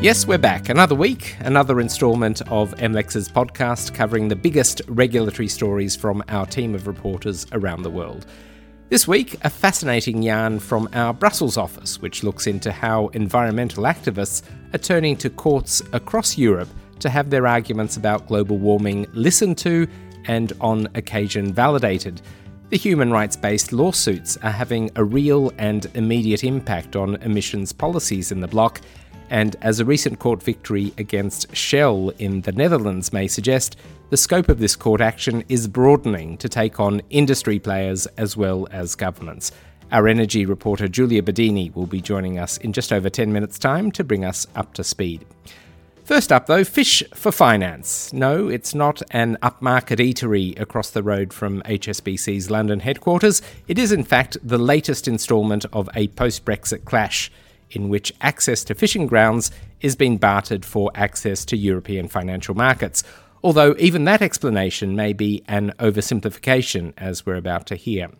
Yes, we're back. Another week, another instalment of MLEX's podcast covering the biggest regulatory stories from our team of reporters around the world. This week, a fascinating yarn from our Brussels office, which looks into how environmental activists are turning to courts across Europe to have their arguments about global warming listened to and on occasion validated. The human rights based lawsuits are having a real and immediate impact on emissions policies in the bloc, and as a recent court victory against Shell in the Netherlands may suggest, the scope of this court action is broadening to take on industry players as well as governments. Our energy reporter Julia Bedini will be joining us in just over 10 minutes' time to bring us up to speed. First up, though, Fish for Finance. No, it's not an upmarket eatery across the road from HSBC's London headquarters. It is, in fact, the latest instalment of a post Brexit clash in which access to fishing grounds is being bartered for access to European financial markets. Although even that explanation may be an oversimplification, as we're about to hear.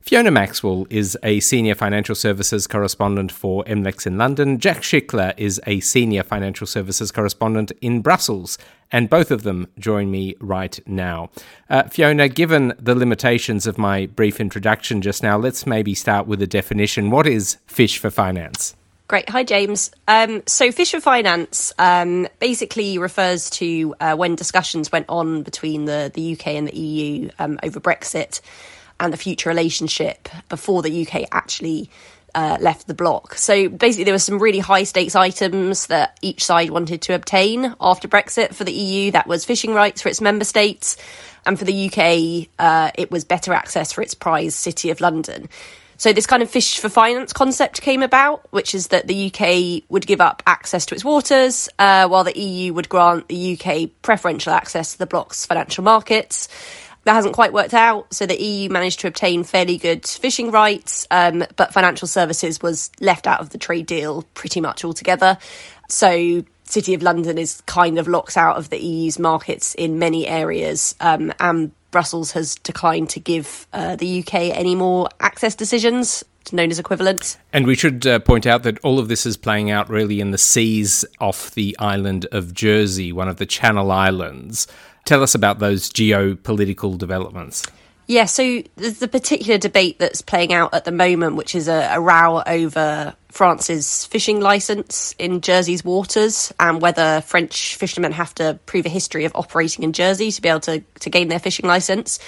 Fiona Maxwell is a senior financial services correspondent for MLEX in London. Jack Schickler is a senior financial services correspondent in Brussels, and both of them join me right now. Uh, Fiona, given the limitations of my brief introduction just now, let's maybe start with a definition. What is Fish for Finance? Great. Hi, James. Um, so, Fish for Finance um, basically refers to uh, when discussions went on between the, the UK and the EU um, over Brexit and the future relationship before the UK actually uh, left the bloc. So, basically, there were some really high stakes items that each side wanted to obtain after Brexit for the EU. That was fishing rights for its member states. And for the UK, uh, it was better access for its prize city of London. So this kind of fish for finance concept came about, which is that the UK would give up access to its waters, uh, while the EU would grant the UK preferential access to the bloc's financial markets. That hasn't quite worked out, so the EU managed to obtain fairly good fishing rights, um, but financial services was left out of the trade deal pretty much altogether. So City of London is kind of locked out of the EU's markets in many areas, um, and Brussels has declined to give uh, the UK any more access decisions known as equivalent. And we should uh, point out that all of this is playing out really in the seas off the island of Jersey, one of the Channel Islands. Tell us about those geopolitical developments. Yeah, so there's the particular debate that's playing out at the moment, which is a, a row over France's fishing license in Jersey's waters and whether French fishermen have to prove a history of operating in Jersey to be able to, to gain their fishing license.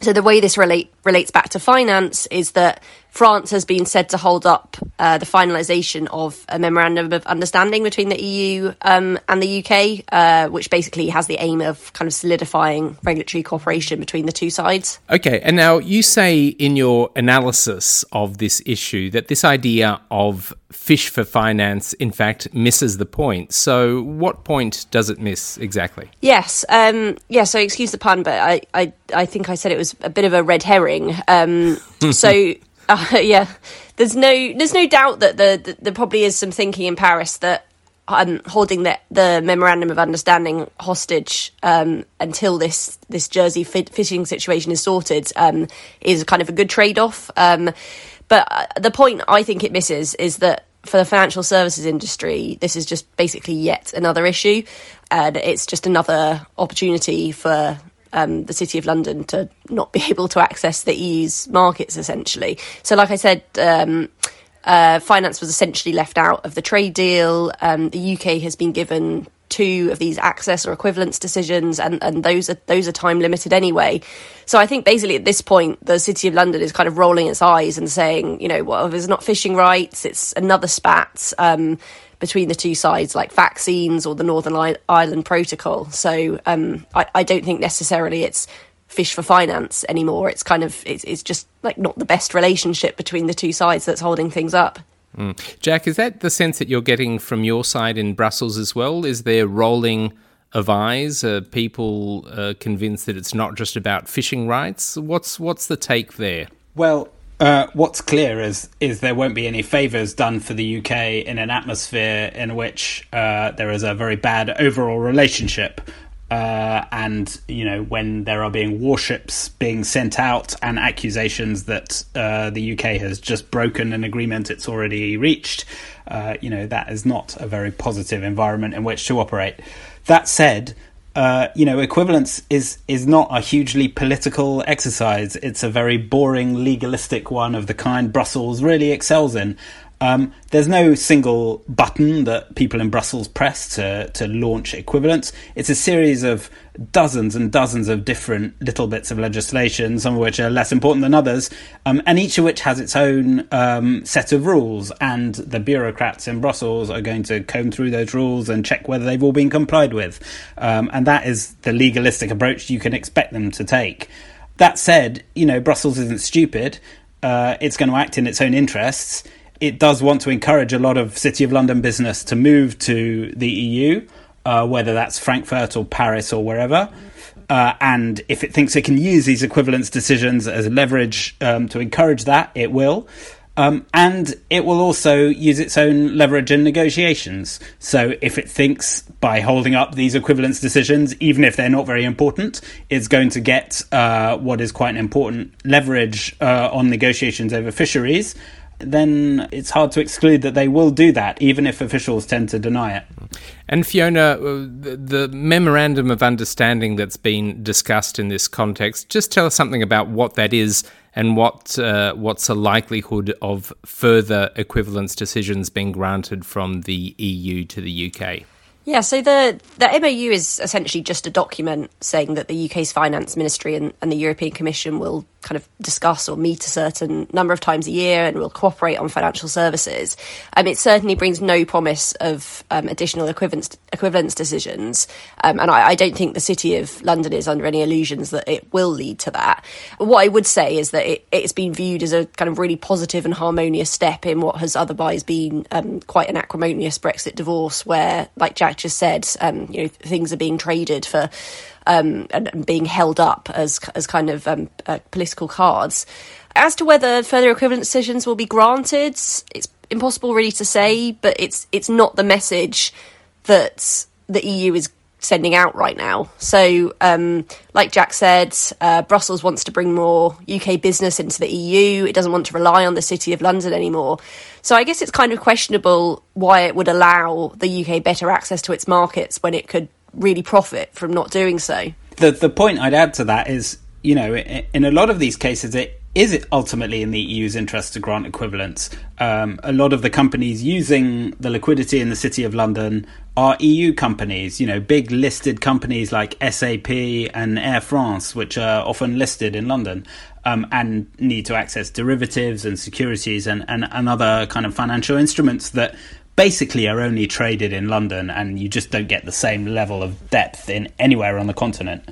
So the way this relate, relates back to finance is that France has been said to hold up uh, the finalisation of a memorandum of understanding between the EU um, and the UK, uh, which basically has the aim of kind of solidifying regulatory cooperation between the two sides. Okay, and now you say in your analysis of this issue that this idea of fish for finance, in fact, misses the point. So, what point does it miss exactly? Yes, um, yeah. So, excuse the pun, but I, I, I think I said it was a bit of a red herring. Um, so. Uh, yeah, there's no there's no doubt that the, the, there probably is some thinking in Paris that um, holding the, the memorandum of understanding hostage um, until this this Jersey fishing situation is sorted um, is kind of a good trade off. Um, but uh, the point I think it misses is that for the financial services industry, this is just basically yet another issue, and it's just another opportunity for um, the City of London to not be able to access the EU's markets, essentially. So, like I said, um, uh, finance was essentially left out of the trade deal. Um, the UK has been given two of these access or equivalence decisions, and, and those are those are time limited anyway. So I think basically at this point, the City of London is kind of rolling its eyes and saying, you know, well, it's not fishing rights, it's another spat. Um, between the two sides, like vaccines or the Northern Ireland Protocol. So um, I, I, don't think necessarily it's fish for finance anymore. It's kind of it's, it's, just like not the best relationship between the two sides that's holding things up. Mm. Jack, is that the sense that you're getting from your side in Brussels as well? Is there rolling of eyes? Are people uh, convinced that it's not just about fishing rights? What's what's the take there? Well, uh, what's clear is is there won't be any favors done for the UK in an atmosphere in which uh, there is a very bad overall relationship uh, and you know when there are being warships being sent out and accusations that uh, the UK has just broken an agreement it's already reached, uh, you know that is not a very positive environment in which to operate. That said, uh, you know, equivalence is is not a hugely political exercise. It's a very boring, legalistic one of the kind Brussels really excels in. Um, there's no single button that people in Brussels press to, to launch equivalence. It's a series of dozens and dozens of different little bits of legislation, some of which are less important than others, um, and each of which has its own um, set of rules. And the bureaucrats in Brussels are going to comb through those rules and check whether they've all been complied with. Um, and that is the legalistic approach you can expect them to take. That said, you know, Brussels isn't stupid. Uh, it's going to act in its own interests it does want to encourage a lot of City of London business to move to the EU, uh, whether that's Frankfurt or Paris or wherever. Uh, and if it thinks it can use these equivalence decisions as leverage um, to encourage that, it will. Um, and it will also use its own leverage in negotiations. So if it thinks by holding up these equivalence decisions, even if they're not very important, it's going to get uh, what is quite an important leverage uh, on negotiations over fisheries then it's hard to exclude that they will do that, even if officials tend to deny it. And Fiona, uh, the, the, memorandum of understanding that's been discussed in this context, just tell us something about what that is and what uh, what's a likelihood of further equivalence decisions being granted from the EU to the UK. Yeah, so the, the MOU is essentially just a document saying that the UK's finance ministry and, and the European Commission will kind of discuss or meet a certain number of times a year and will cooperate on financial services. Um, it certainly brings no promise of um, additional equivalence, equivalence decisions. Um, and I, I, don't think the City of London is under any illusions that it will lead to that. What I would say is that it, it's been viewed as a kind of really positive and harmonious step in what has otherwise been um, quite an acrimonious Brexit divorce, where, like Jack just said, um, you know, things are being traded for um, and, and, being held up as as kind of um, uh, political cards. As to whether further equivalent decisions will be granted, it's impossible really to say. But it's it's not the message that the EU is sending out right now. So, um, like Jack said, uh, Brussels wants to bring more UK business into the EU. It doesn't want to rely on the City of London anymore. So, I guess it's kind of questionable why it would allow the UK better access to its markets when it could really profit from not doing so. The the point I'd add to that is, you know, in a lot of these cases, it is it ultimately in the EU's interest to grant equivalence? Um, a lot of the companies using the liquidity in the City of London are EU companies, you know, big listed companies like SAP and Air France, which are often listed in London um, and need to access derivatives and securities and, and, and other kind of financial instruments that basically are only traded in London, and you just don't get the same level of depth in anywhere on the continent.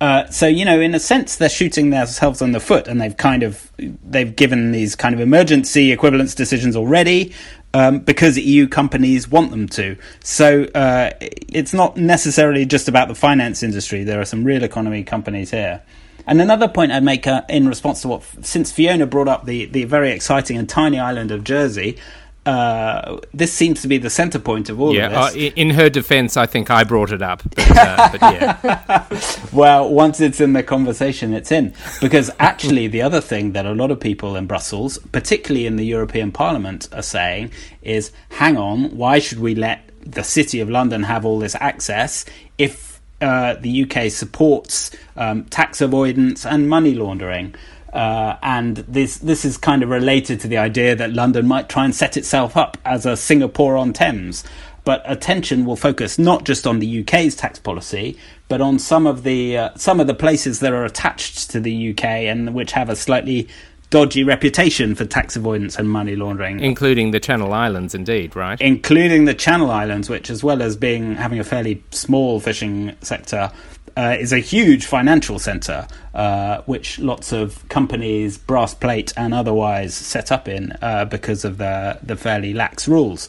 Uh, so you know, in a sense, they're shooting themselves on the foot, and they've kind of they've given these kind of emergency equivalence decisions already um, because EU companies want them to. So uh, it's not necessarily just about the finance industry. There are some real economy companies here. And another point I'd make uh, in response to what, since Fiona brought up the, the very exciting and tiny island of Jersey, uh, this seems to be the center point of all yeah, of this. Uh, in her defense, I think I brought it up. But, uh, but yeah. well, once it's in the conversation, it's in. Because actually, the other thing that a lot of people in Brussels, particularly in the European Parliament, are saying is hang on, why should we let the City of London have all this access if uh, the UK supports um, tax avoidance and money laundering? Uh, and this this is kind of related to the idea that London might try and set itself up as a Singapore on Thames. But attention will focus not just on the UK's tax policy, but on some of the uh, some of the places that are attached to the UK and which have a slightly dodgy reputation for tax avoidance and money laundering, including the Channel Islands, indeed, right? Including the Channel Islands, which, as well as being having a fairly small fishing sector, uh, is a huge financial center, uh, which lots of companies, brass plate and otherwise, set up in uh, because of the the fairly lax rules.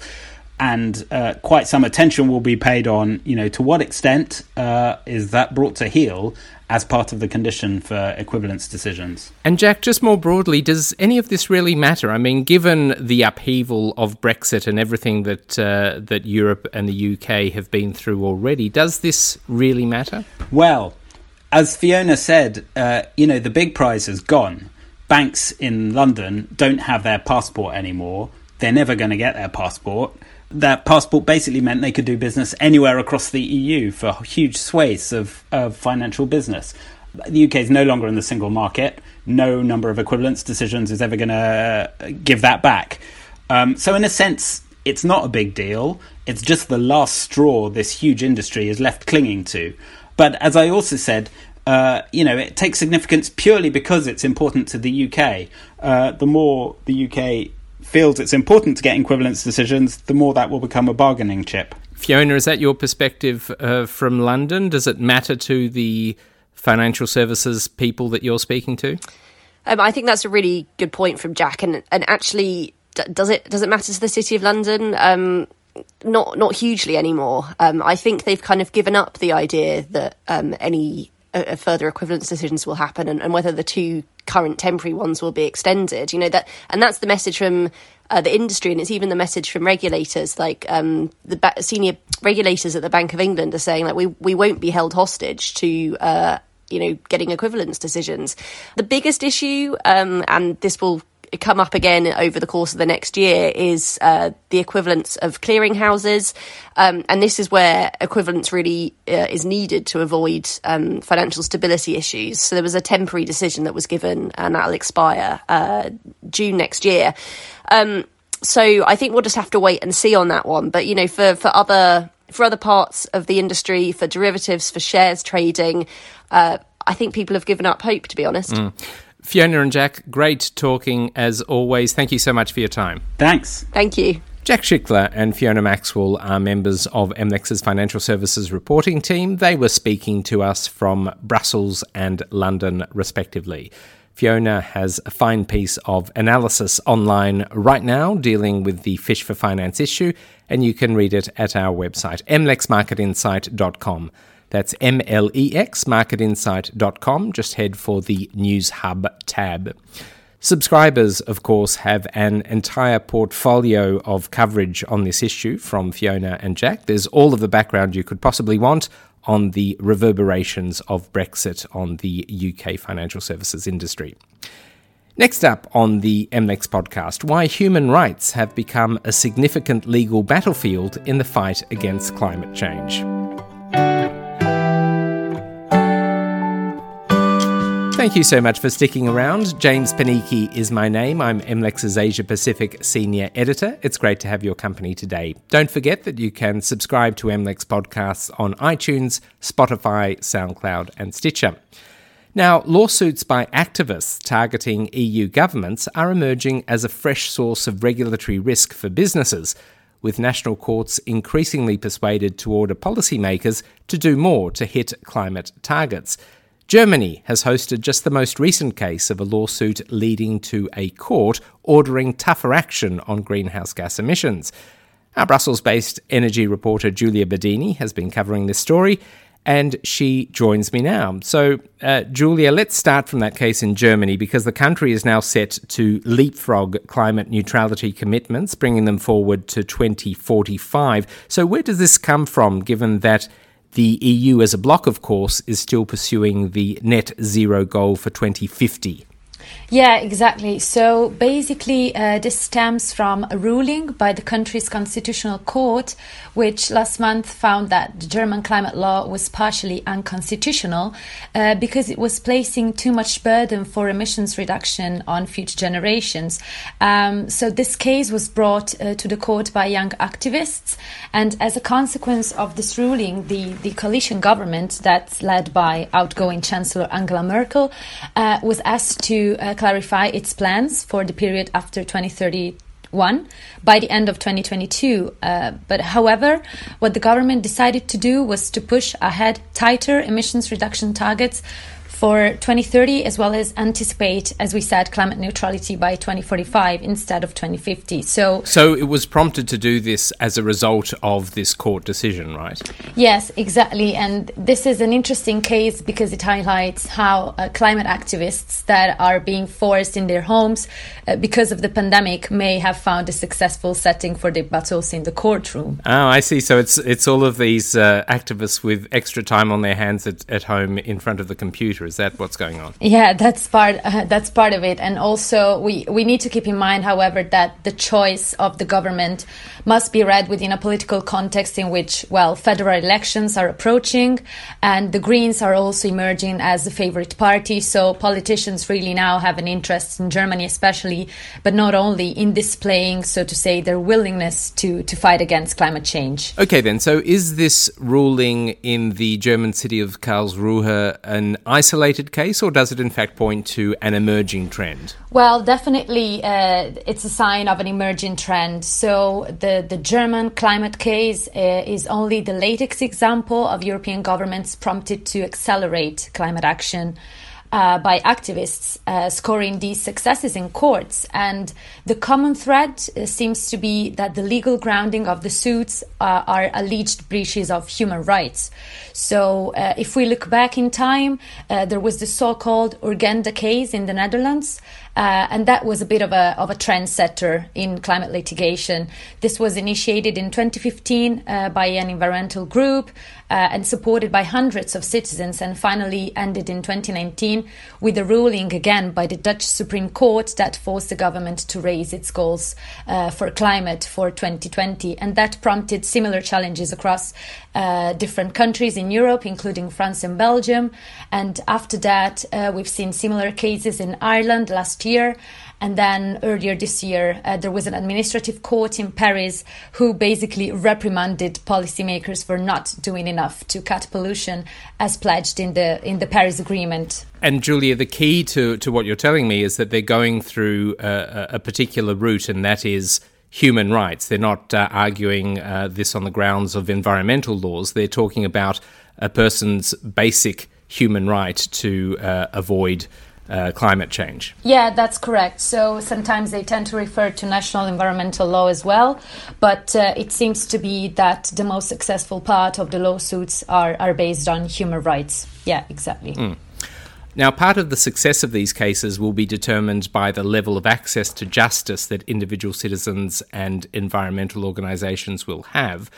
and uh, quite some attention will be paid on, you know, to what extent uh, is that brought to heel as part of the condition for equivalence decisions. And Jack, just more broadly, does any of this really matter? I mean, given the upheaval of Brexit and everything that uh, that Europe and the UK have been through already, does this really matter? Well, as Fiona said, uh, you know, the big prize has gone. Banks in London don't have their passport anymore. They're never going to get their passport that passport basically meant they could do business anywhere across the EU for huge swathes of, of financial business. The UK is no longer in the single market. No number of equivalence decisions is ever going to give that back. Um, so, in a sense, it's not a big deal. It's just the last straw this huge industry is left clinging to. But as I also said, uh, you know, it takes significance purely because it's important to the UK. Uh, the more the UK feels it's important to get equivalence decisions, the more that will become a bargaining chip. Fiona, is that your perspective uh, from London? Does it matter to the financial services people that you're speaking to? Um, I think that's a really good point from Jack, and and actually, d- does it does it matter to the City of London? Um, not not hugely anymore. Um, I think they've kind of given up the idea that um, further equivalence decisions will happen, and, and whether the two current temporary ones will be extended. You know that, and that's the message from uh, the industry, and it's even the message from regulators. Like um, the ba- senior regulators at the Bank of England are saying, like we we won't be held hostage to. Uh, you know, getting equivalence decisions. The biggest issue, um, and this will come up again over the course of the next year is uh, the equivalence of clearinghouses, um, and this is where equivalence really uh, is needed to avoid um, financial stability issues. So there was a temporary decision that was given, and that'll expire uh, June next year. Um, so I think we'll just have to wait and see on that one. But you know, for for other for other parts of the industry, for derivatives, for shares trading, uh, I think people have given up hope. To be honest. Mm. Fiona and Jack, great talking as always. Thank you so much for your time. Thanks. Thank you. Jack Schickler and Fiona Maxwell are members of MLEX's financial services reporting team. They were speaking to us from Brussels and London, respectively. Fiona has a fine piece of analysis online right now dealing with the Fish for Finance issue, and you can read it at our website, mlexmarketinsight.com. That's M-L-E-X, marketinsight.com. Just head for the News Hub tab. Subscribers, of course, have an entire portfolio of coverage on this issue from Fiona and Jack. There's all of the background you could possibly want on the reverberations of Brexit on the UK financial services industry. Next up on the MLEX podcast, why human rights have become a significant legal battlefield in the fight against climate change. Thank you so much for sticking around. James Panichi is my name. I'm MLEX's Asia Pacific Senior Editor. It's great to have your company today. Don't forget that you can subscribe to MLEX podcasts on iTunes, Spotify, SoundCloud, and Stitcher. Now, lawsuits by activists targeting EU governments are emerging as a fresh source of regulatory risk for businesses, with national courts increasingly persuaded to order policymakers to do more to hit climate targets. Germany has hosted just the most recent case of a lawsuit leading to a court ordering tougher action on greenhouse gas emissions. Our Brussels based energy reporter Julia Bedini has been covering this story, and she joins me now. So, uh, Julia, let's start from that case in Germany because the country is now set to leapfrog climate neutrality commitments, bringing them forward to 2045. So, where does this come from, given that the EU as a bloc, of course, is still pursuing the net zero goal for 2050. Yeah, exactly. So basically, uh, this stems from a ruling by the country's constitutional court, which last month found that the German climate law was partially unconstitutional uh, because it was placing too much burden for emissions reduction on future generations. Um, so this case was brought uh, to the court by young activists, and as a consequence of this ruling, the, the coalition government that's led by outgoing Chancellor Angela Merkel uh, was asked to uh, clarify its plans for the period after 2031 by the end of 2022. Uh, but however, what the government decided to do was to push ahead tighter emissions reduction targets for 2030, as well as anticipate, as we said, climate neutrality by 2045 instead of 2050. So, so it was prompted to do this as a result of this court decision, right? Yes, exactly. And this is an interesting case because it highlights how uh, climate activists that are being forced in their homes uh, because of the pandemic may have found a successful setting for their battles in the courtroom. Oh, I see. So it's it's all of these uh, activists with extra time on their hands at, at home in front of the computer. Is that what's going on? Yeah, that's part uh, that's part of it. And also, we we need to keep in mind, however, that the choice of the government must be read within a political context in which, well, federal elections are approaching, and the Greens are also emerging as the favorite party. So politicians really now have an interest in Germany, especially, but not only in displaying, so to say, their willingness to to fight against climate change. Okay, then. So is this ruling in the German city of Karlsruhe an isolated case, or does it in fact point to an emerging trend? Well, definitely, uh, it's a sign of an emerging trend. So the the German climate case uh, is only the latest example of European governments prompted to accelerate climate action uh, by activists uh, scoring these successes in courts. And the common thread uh, seems to be that the legal grounding of the suits uh, are alleged breaches of human rights. So, uh, if we look back in time, uh, there was the so called Urgenda case in the Netherlands. Uh, and that was a bit of a, of a trendsetter in climate litigation. This was initiated in 2015 uh, by an environmental group uh, and supported by hundreds of citizens, and finally ended in 2019 with a ruling again by the Dutch Supreme Court that forced the government to raise its goals uh, for climate for 2020. And that prompted similar challenges across uh, different countries in Europe, including France and Belgium. And after that, we've seen similar cases in Ireland last year. And then earlier this year, uh, there was an administrative court in Paris who basically reprimanded policymakers for not doing enough to cut pollution as pledged in the in the Paris Agreement. And Julia, the key to, to what you're telling me is that they're going through a, a particular route, and that is human rights. They're not uh, arguing uh, this on the grounds of environmental laws. They're talking about a person's basic human right to uh, avoid uh, climate change. Yeah, that's correct. So sometimes they tend to refer to national environmental law as well, but uh, it seems to be that the most successful part of the lawsuits are, are based on human rights. Yeah, exactly. Mm. Now, part of the success of these cases will be determined by the level of access to justice that individual citizens and environmental organisations will have.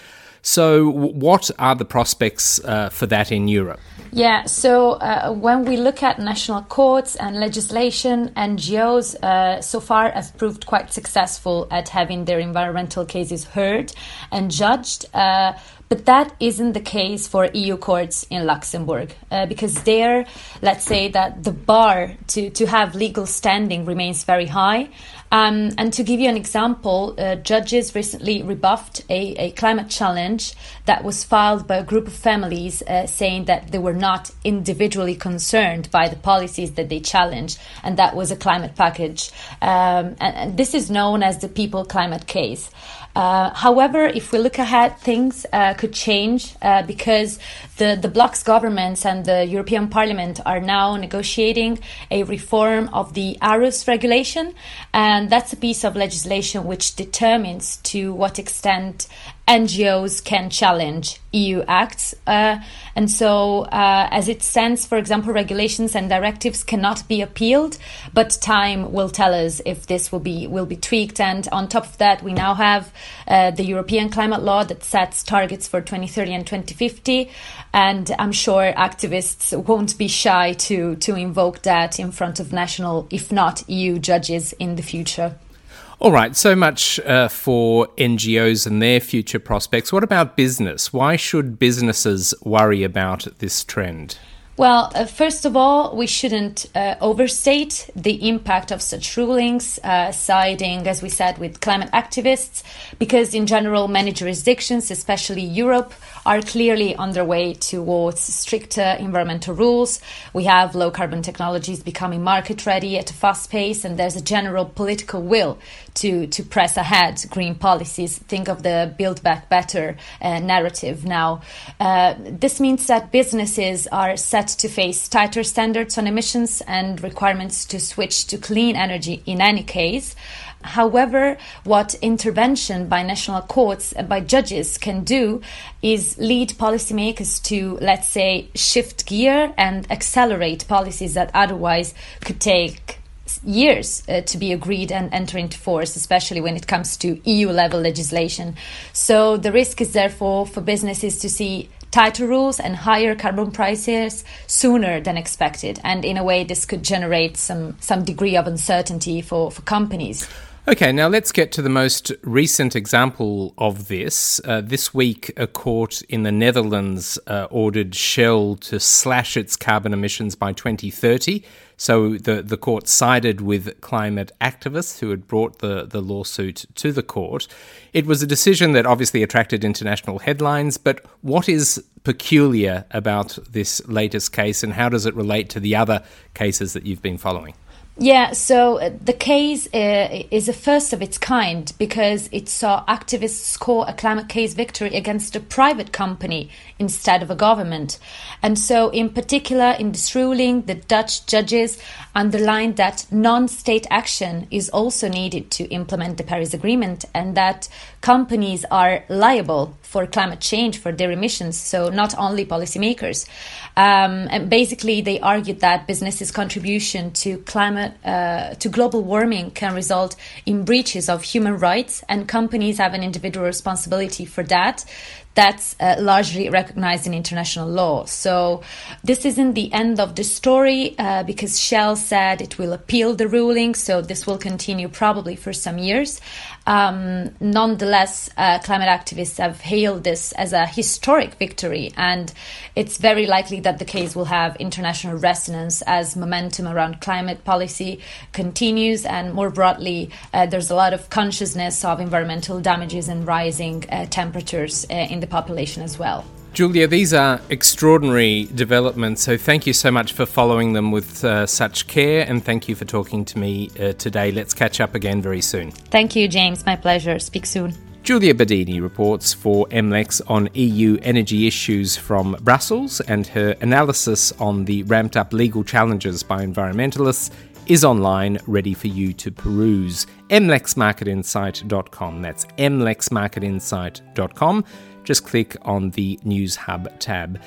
So, what are the prospects uh, for that in Europe? Yeah, so uh, when we look at national courts and legislation, NGOs uh, so far have proved quite successful at having their environmental cases heard and judged. Uh, but that isn't the case for EU courts in Luxembourg, uh, because there, let's say that the bar to, to have legal standing remains very high. Um, and to give you an example, uh, judges recently rebuffed a, a, climate challenge that was filed by a group of families uh, saying that they were not individually concerned by the policies that they challenged, and that was a climate package. Um, and, and this is known as the People Climate Case. Uh, however, if we look ahead, things uh, could change uh, because the, the bloc's governments and the European Parliament are now negotiating a reform of the Aarhus regulation. And that's a piece of legislation which determines to what extent NGOs can challenge EU acts. Uh, and so, uh, as it stands, for example, regulations and directives cannot be appealed, but time will tell us if this will be will be tweaked. And on top of that, we now have uh, the European climate law that sets targets for 2030 and 2050. And I'm sure activists won't be shy to to invoke that in front of national, if not EU, judges in the future. All right, so much uh, for NGOs and their future prospects. What about business? Why should businesses worry about this trend? Well, uh, first of all, we shouldn't uh, overstate the impact of such rulings, uh, siding, as we said, with climate activists, because in general, many jurisdictions, especially Europe, are clearly underway towards stricter environmental rules. We have low carbon technologies becoming market ready at a fast pace, and there's a general political will to, to press ahead green policies. Think of the Build Back Better uh, narrative now. Uh, this means that businesses are set to face tighter standards on emissions and requirements to switch to clean energy in any case. However, what intervention by national courts and by judges can do is lead policymakers to, let's say, shift gear and accelerate policies that otherwise could take years uh, to be agreed and enter into force, especially when it comes to EU level legislation. So the risk is therefore for businesses to see tighter rules and higher carbon prices sooner than expected. And in a way, this could generate some, some degree of uncertainty for, for companies. Okay, now let's get to the most recent example of this. Uh, this week, a court in the Netherlands uh, ordered Shell to slash its carbon emissions by 2030. So the, the court sided with climate activists who had brought the, the lawsuit to the court. It was a decision that obviously attracted international headlines, but what is peculiar about this latest case and how does it relate to the other cases that you've been following? Yeah, so uh, the case uh, is a first of its kind because it saw activists score a climate case victory against a private company instead of a government. And so, in particular, in this ruling, the Dutch judges underlined that non state action is also needed to implement the Paris Agreement and that companies are liable for climate change, for their emissions, so not only policymakers. Um, and basically, they argued that businesses' contribution to climate, uh, to global warming can result in breaches of human rights, and companies have an individual responsibility for that that's uh, largely recognized in international law. So this isn't the end of the story uh, because Shell said it will appeal the ruling. So this will continue probably for some years. Um, nonetheless, uh, climate activists have hailed this as a historic victory, and it's very likely that the case will have international resonance as momentum around climate policy continues. And more broadly, uh, there's a lot of consciousness of environmental damages and rising uh, temperatures uh, in the population as well. Julia, these are extraordinary developments, so thank you so much for following them with uh, such care and thank you for talking to me uh, today. Let's catch up again very soon. Thank you, James. My pleasure. Speak soon. Julia Bedini reports for MLEX on EU energy issues from Brussels, and her analysis on the ramped up legal challenges by environmentalists is online, ready for you to peruse. mlexmarketinsight.com. That's mlexmarketinsight.com just click on the News Hub tab.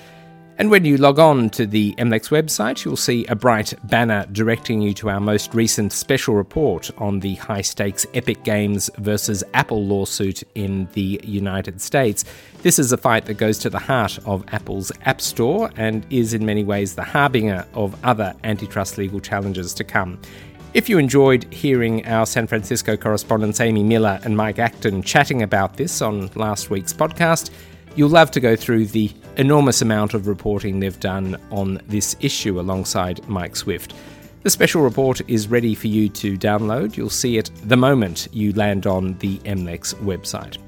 And when you log on to the MLEX website, you'll see a bright banner directing you to our most recent special report on the high stakes Epic Games versus Apple lawsuit in the United States. This is a fight that goes to the heart of Apple's App Store and is in many ways the harbinger of other antitrust legal challenges to come. If you enjoyed hearing our San Francisco correspondents Amy Miller and Mike Acton chatting about this on last week's podcast, you'll love to go through the enormous amount of reporting they've done on this issue alongside Mike Swift. The special report is ready for you to download. You'll see it the moment you land on the MLEX website.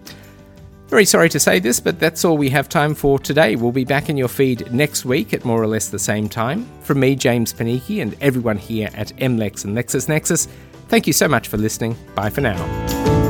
Very sorry to say this, but that's all we have time for today. We'll be back in your feed next week at more or less the same time. From me, James Panichi, and everyone here at MLEX and LexisNexis, thank you so much for listening. Bye for now.